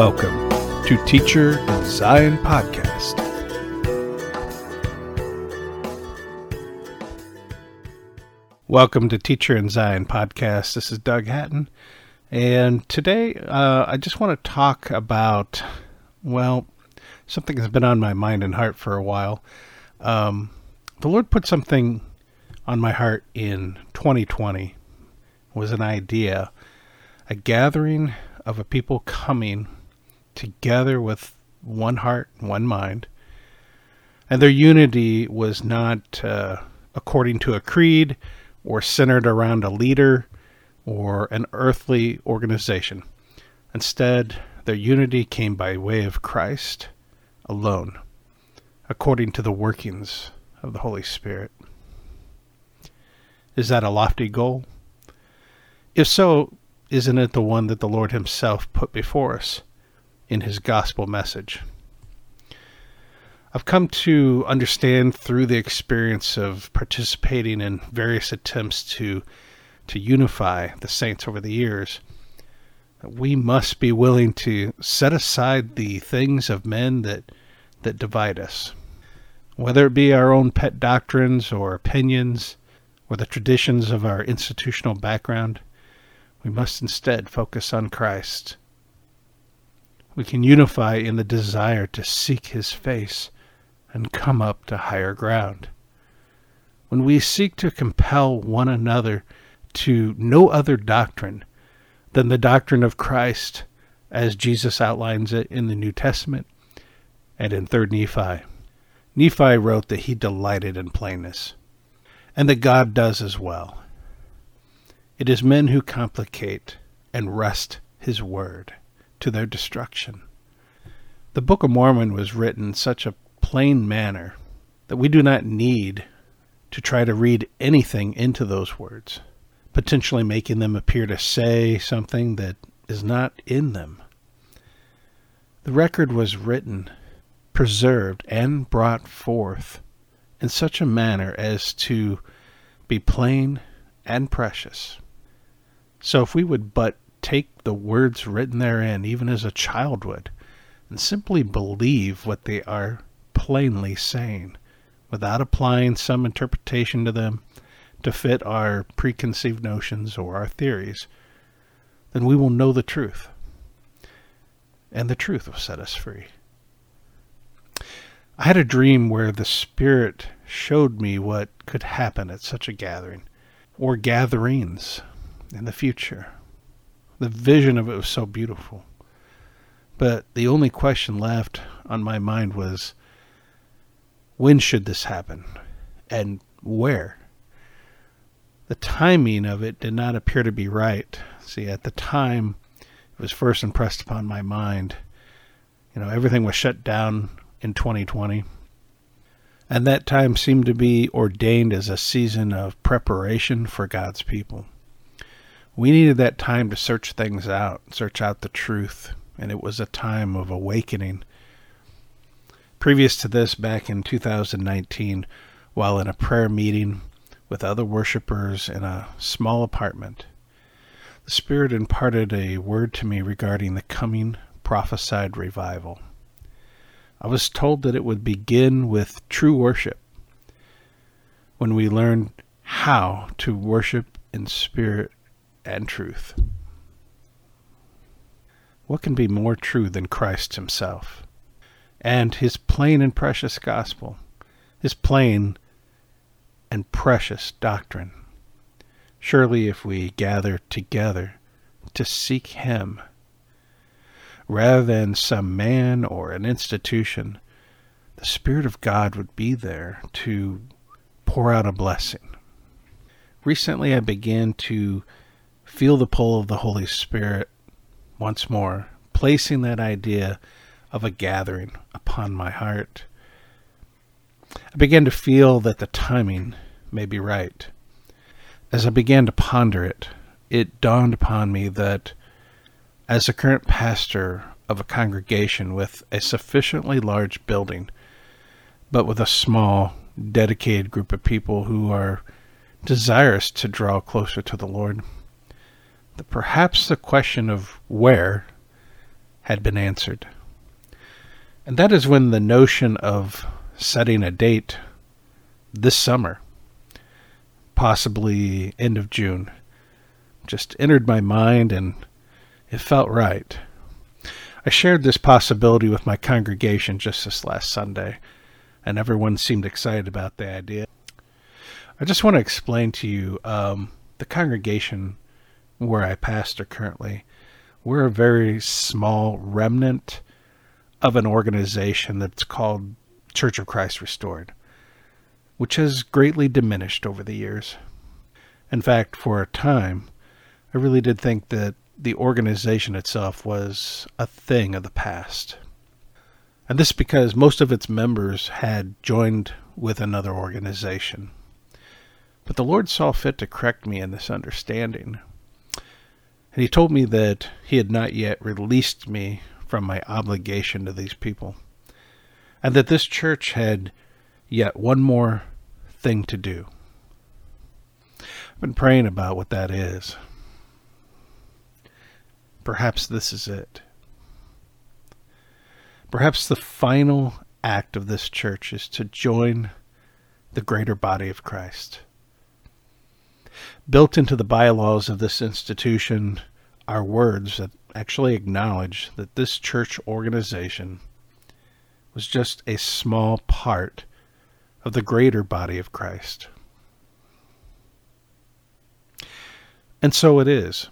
Welcome to Teacher in Zion Podcast. Welcome to Teacher in Zion Podcast. This is Doug Hatton. And today uh, I just want to talk about, well, something that's been on my mind and heart for a while. Um, the Lord put something on my heart in 2020 was an idea, a gathering of a people coming together with one heart, and one mind. And their unity was not uh, according to a creed or centered around a leader or an earthly organization. Instead, their unity came by way of Christ alone, according to the workings of the Holy Spirit. Is that a lofty goal? If so, isn't it the one that the Lord Himself put before us in His gospel message? I've come to understand through the experience of participating in various attempts to to unify the saints over the years that we must be willing to set aside the things of men that that divide us whether it be our own pet doctrines or opinions or the traditions of our institutional background we must instead focus on Christ. We can unify in the desire to seek His face and come up to higher ground. When we seek to compel one another to no other doctrine than the doctrine of Christ as Jesus outlines it in the New Testament and in 3rd Nephi. Nephi wrote that he delighted in plainness, and that God does as well. It is men who complicate and wrest his word to their destruction. The Book of Mormon was written in such a plain manner that we do not need to try to read anything into those words, potentially making them appear to say something that is not in them. The record was written, preserved, and brought forth in such a manner as to be plain and precious. So if we would but take the words written therein, even as a child would, and simply believe what they are plainly saying, without applying some interpretation to them to fit our preconceived notions or our theories, then we will know the truth. And the truth will set us free. I had a dream where the Spirit showed me what could happen at such a gathering, or gatherings in the future. The vision of it was so beautiful. But the only question left on my mind was when should this happen and where? The timing of it did not appear to be right. See, at the time it was first impressed upon my mind, you know, everything was shut down in 2020. And that time seemed to be ordained as a season of preparation for God's people we needed that time to search things out, search out the truth, and it was a time of awakening. Previous to this, back in 2019, while in a prayer meeting with other worshippers in a small apartment, the Spirit imparted a word to me regarding the coming prophesied revival. I was told that it would begin with true worship when we learn how to worship in spirit and truth. What can be more true than Christ Himself and His plain and precious gospel, His plain and precious doctrine? Surely, if we gather together to seek Him, rather than some man or an institution, the Spirit of God would be there to pour out a blessing. Recently, I began to feel the pull of the Holy Spirit once more, placing that idea of a gathering upon my heart. I began to feel that the timing may be right. As I began to ponder it, it dawned upon me that as the current pastor of a congregation with a sufficiently large building, but with a small, dedicated group of people who are desirous to draw closer to the Lord, perhaps the question of where had been answered. And that is when the notion of setting a date this summer, possibly end of June, just entered my mind and it felt right. I shared this possibility with my congregation just this last Sunday, and everyone seemed excited about the idea. I just want to explain to you um, the congregation where I pastor currently. We're a very small remnant of an organization that's called Church of Christ Restored, which has greatly diminished over the years. In fact, for a time, I really did think that the organization itself was a thing of the past. And this because most of its members had joined with another organization. But the Lord saw fit to correct me in this understanding. And He told me that He had not yet released me from my obligation to these people, and that this church had yet one more thing to do. I've been praying about what that is. Perhaps this is it. Perhaps the final act of this church is to join the greater body of Christ. Built into the bylaws of this institution are words that actually acknowledge that this church organization was just a small part of the greater body of Christ. And so it is.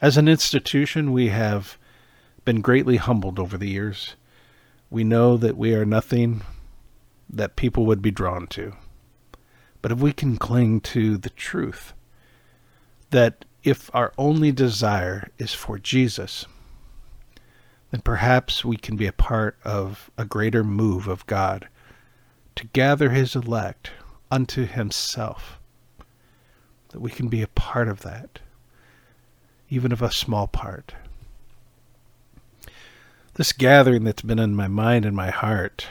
As an institution, we have been greatly humbled over the years. We know that we are nothing that people would be drawn to. But if we can cling to the truth that if our only desire is for Jesus, then perhaps we can be a part of a greater move of God to gather his elect unto himself. That we can be a part of that even of a small part. This gathering that's been in my mind and my heart,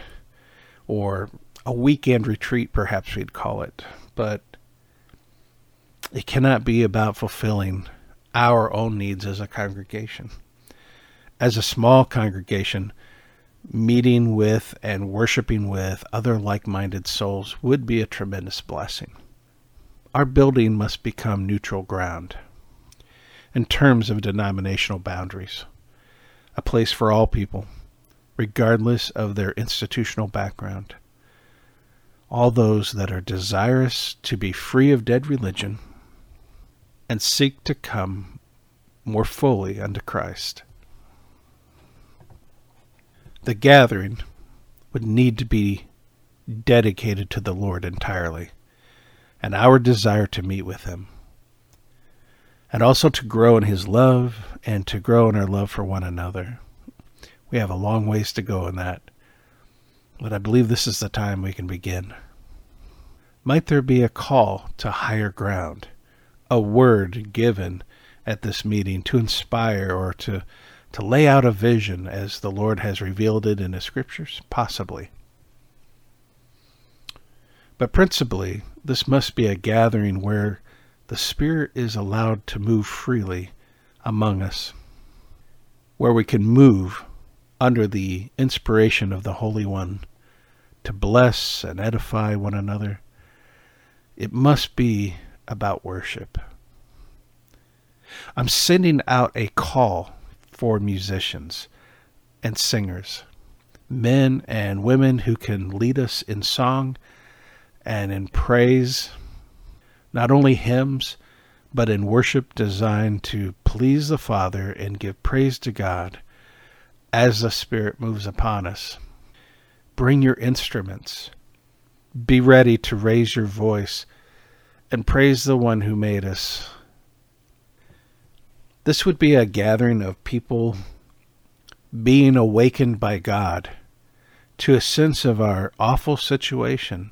or a weekend retreat, perhaps we'd call it, but it cannot be about fulfilling our own needs as a congregation. As a small congregation, meeting with and worshiping with other like minded souls would be a tremendous blessing. Our building must become neutral ground in terms of denominational boundaries, a place for all people, regardless of their institutional background. All those that are desirous to be free of dead religion and seek to come more fully unto Christ. The gathering would need to be dedicated to the Lord entirely, and our desire to meet with Him and also to grow in His love and to grow in our love for one another. We have a long ways to go in that, but I believe this is the time we can begin. Might there be a call to higher ground, a word given at this meeting to inspire or to, to lay out a vision as the Lord has revealed it in His scriptures? Possibly. But principally, this must be a gathering where the Spirit is allowed to move freely among us, where we can move under the inspiration of the Holy One to bless and edify one another. It must be about worship. I'm sending out a call for musicians and singers, men and women who can lead us in song and in praise not only hymns, but in worship designed to please the Father and give praise to God as the Spirit moves upon us. Bring your instruments. Be ready to raise your voice and praise the one who made us. This would be a gathering of people being awakened by God to a sense of our awful situation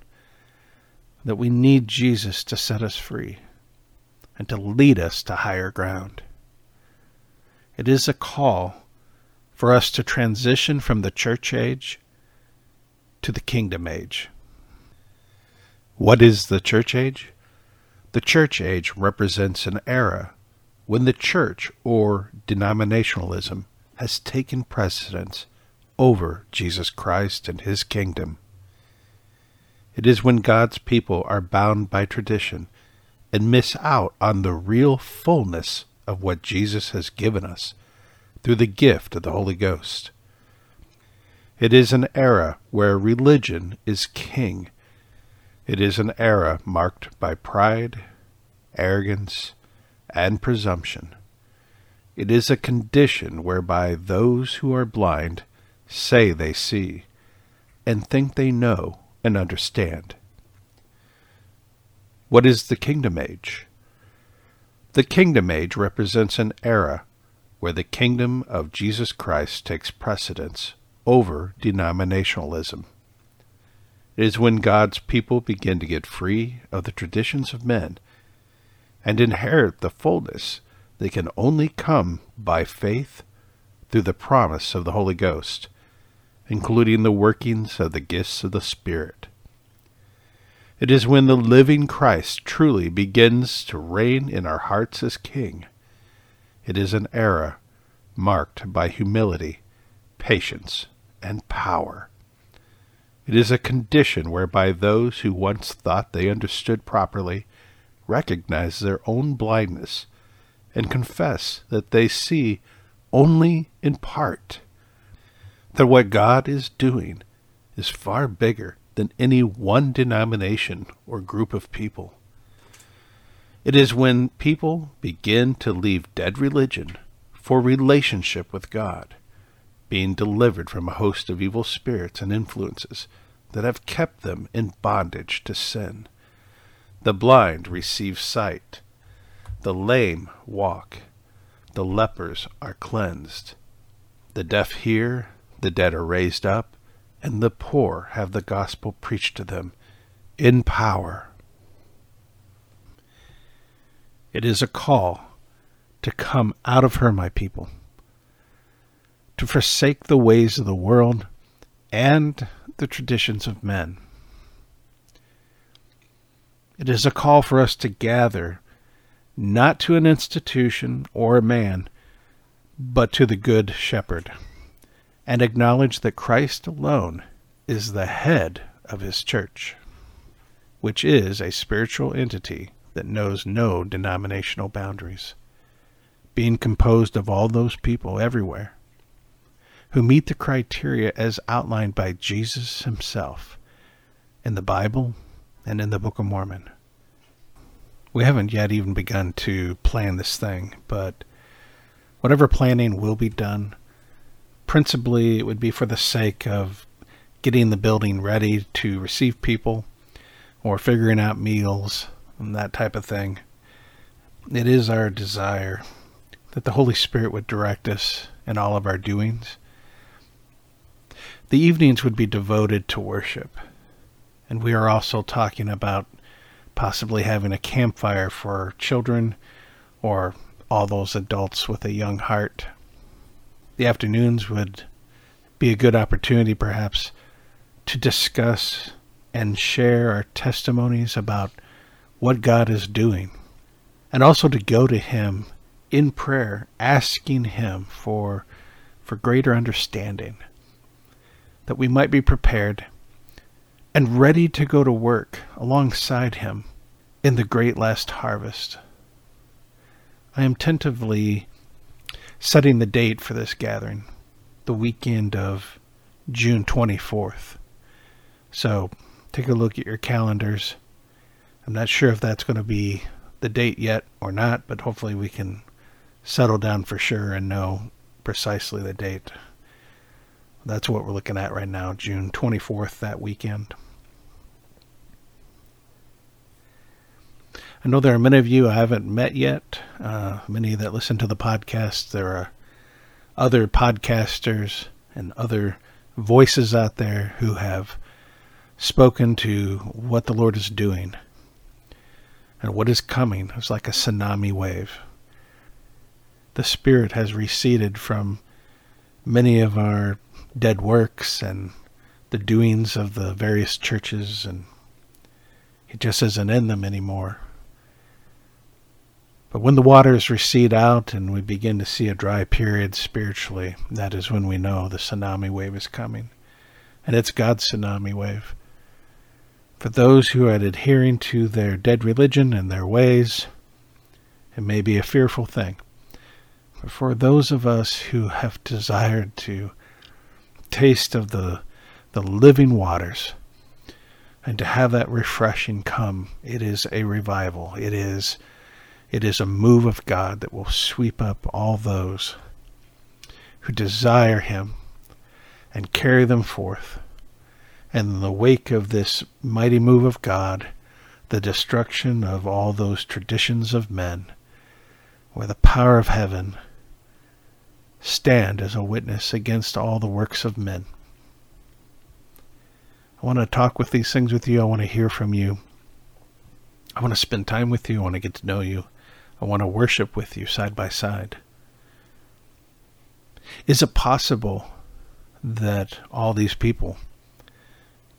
that we need Jesus to set us free and to lead us to higher ground. It is a call for us to transition from the church age to the kingdom age. What is the church age? The church age represents an era when the church, or denominationalism, has taken precedence over Jesus Christ and his kingdom. It is when God's people are bound by tradition and miss out on the real fullness of what Jesus has given us through the gift of the Holy Ghost. It is an era where religion is king. It is an era marked by pride, arrogance, and presumption. It is a condition whereby those who are blind say they see, and think they know and understand. What is the Kingdom Age? The Kingdom Age represents an era where the kingdom of Jesus Christ takes precedence over denominationalism. It is when God's people begin to get free of the traditions of men and inherit the fullness that can only come by faith through the promise of the Holy Ghost, including the workings of the gifts of the Spirit. It is when the living Christ truly begins to reign in our hearts as King. It is an era marked by humility, patience, and power. It is a condition whereby those who once thought they understood properly recognize their own blindness and confess that they see only in part. That what God is doing is far bigger than any one denomination or group of people. It is when people begin to leave dead religion for relationship with God being delivered from a host of evil spirits and influences that have kept them in bondage to sin. The blind receive sight, the lame walk, the lepers are cleansed, the deaf hear, the dead are raised up, and the poor have the gospel preached to them in power. It is a call to come out of her, my people to forsake the ways of the world and the traditions of men. It is a call for us to gather not to an institution or a man, but to the Good Shepherd, and acknowledge that Christ alone is the head of his church, which is a spiritual entity that knows no denominational boundaries, being composed of all those people everywhere who meet the criteria as outlined by Jesus himself in the Bible and in the Book of Mormon. We haven't yet even begun to plan this thing, but whatever planning will be done, principally it would be for the sake of getting the building ready to receive people or figuring out meals and that type of thing. It is our desire that the Holy Spirit would direct us in all of our doings the evenings would be devoted to worship. And we are also talking about possibly having a campfire for children or all those adults with a young heart. The afternoons would be a good opportunity, perhaps, to discuss and share our testimonies about what God is doing, and also to go to Him in prayer, asking Him for, for greater understanding that we might be prepared and ready to go to work alongside him in the great last harvest. I am tentatively setting the date for this gathering, the weekend of June 24th. So take a look at your calendars. I'm not sure if that's going to be the date yet or not, but hopefully we can settle down for sure and know precisely the date. That's what we're looking at right now, June 24th, that weekend. I know there are many of you I haven't met yet, uh, many that listen to the podcast. There are other podcasters and other voices out there who have spoken to what the Lord is doing and what is coming. is like a tsunami wave. The Spirit has receded from many of our dead works and the doings of the various churches, and he just isn't in them anymore. But when the waters recede out and we begin to see a dry period spiritually, that is when we know the tsunami wave is coming. And it's God's tsunami wave. For those who are adhering to their dead religion and their ways, it may be a fearful thing. But for those of us who have desired to taste of the, the living waters and to have that refreshing come, it is a revival. It is it is a move of God that will sweep up all those who desire Him and carry them forth. And in the wake of this mighty move of God, the destruction of all those traditions of men, where the power of heaven stand as a witness against all the works of men. I want to talk with these things with you. I want to hear from you. I want to spend time with you. I want to get to know you. I want to worship with you side by side. Is it possible that all these people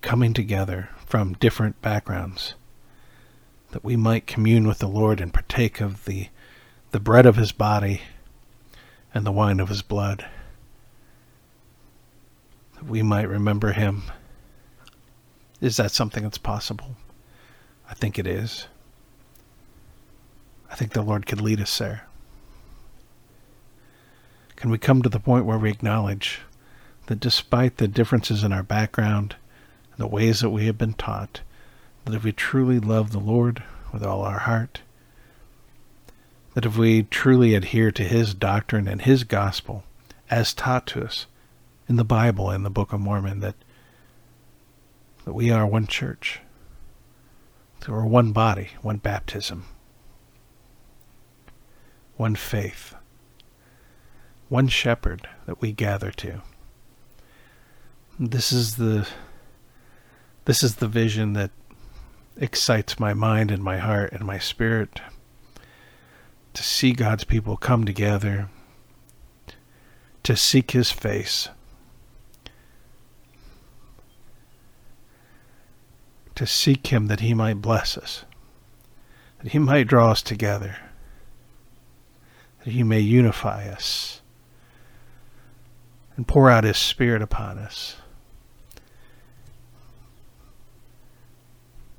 coming together from different backgrounds, that we might commune with the Lord and partake of the, the bread of his body and the wine of his blood, that we might remember him? Is that something that's possible? I think it is. I think the Lord could lead us there. Can we come to the point where we acknowledge that despite the differences in our background, the ways that we have been taught, that if we truly love the Lord with all our heart, that if we truly adhere to His doctrine and His gospel as taught to us in the Bible and the Book of Mormon, that that we are one church, that we're one body, one baptism, one faith, one shepherd that we gather to. This is the this is the vision that excites my mind and my heart and my spirit to see God's people come together to seek his face to seek him that he might bless us that he might draw us together that he may unify us and pour out his Spirit upon us.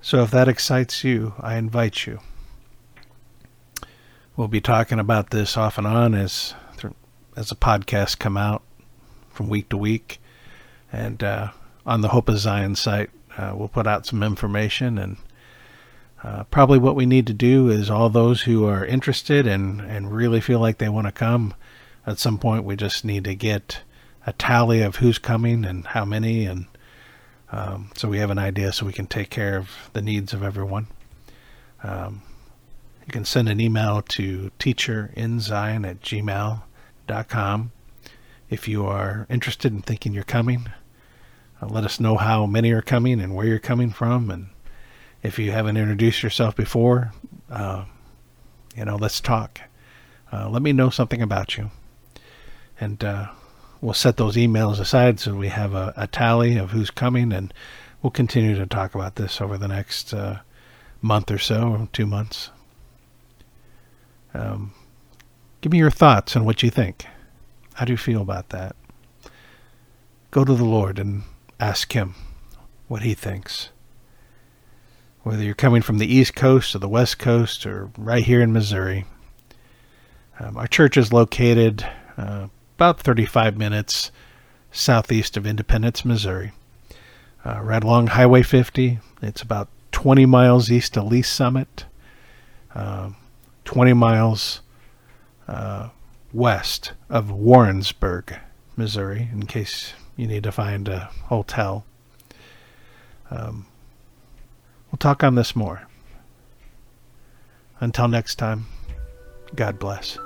So if that excites you, I invite you. We'll be talking about this off and on as as the podcasts come out from week to week, and uh, on the Hope of Zion site, uh, we'll put out some information and uh, probably what we need to do is all those who are interested and, and really feel like they want to come, at some point we just need to get a tally of who's coming and how many, and um, so we have an idea so we can take care of the needs of everyone. Um, you can send an email to teacherinzion at gmail.com if you are interested in thinking you're coming. Uh, let us know how many are coming and where you're coming from and if you haven't introduced yourself before, uh, you know, let's talk. Uh, let me know something about you. And uh, we'll set those emails aside so we have a, a, tally of who's coming, and we'll continue to talk about this over the next uh, month or so, or two months. Um, give me your thoughts on what you think. How do you feel about that? Go to the Lord and ask Him what He thinks whether you're coming from the East Coast or the West Coast or right here in Missouri. Um, our church is located uh, about 35 minutes southeast of Independence, Missouri, uh, right along Highway 50. It's about 20 miles east of Lee's Summit, uh, 20 miles uh, west of Warrensburg, Missouri, in case you need to find a hotel. Um, We'll talk on this more. Until next time, God bless.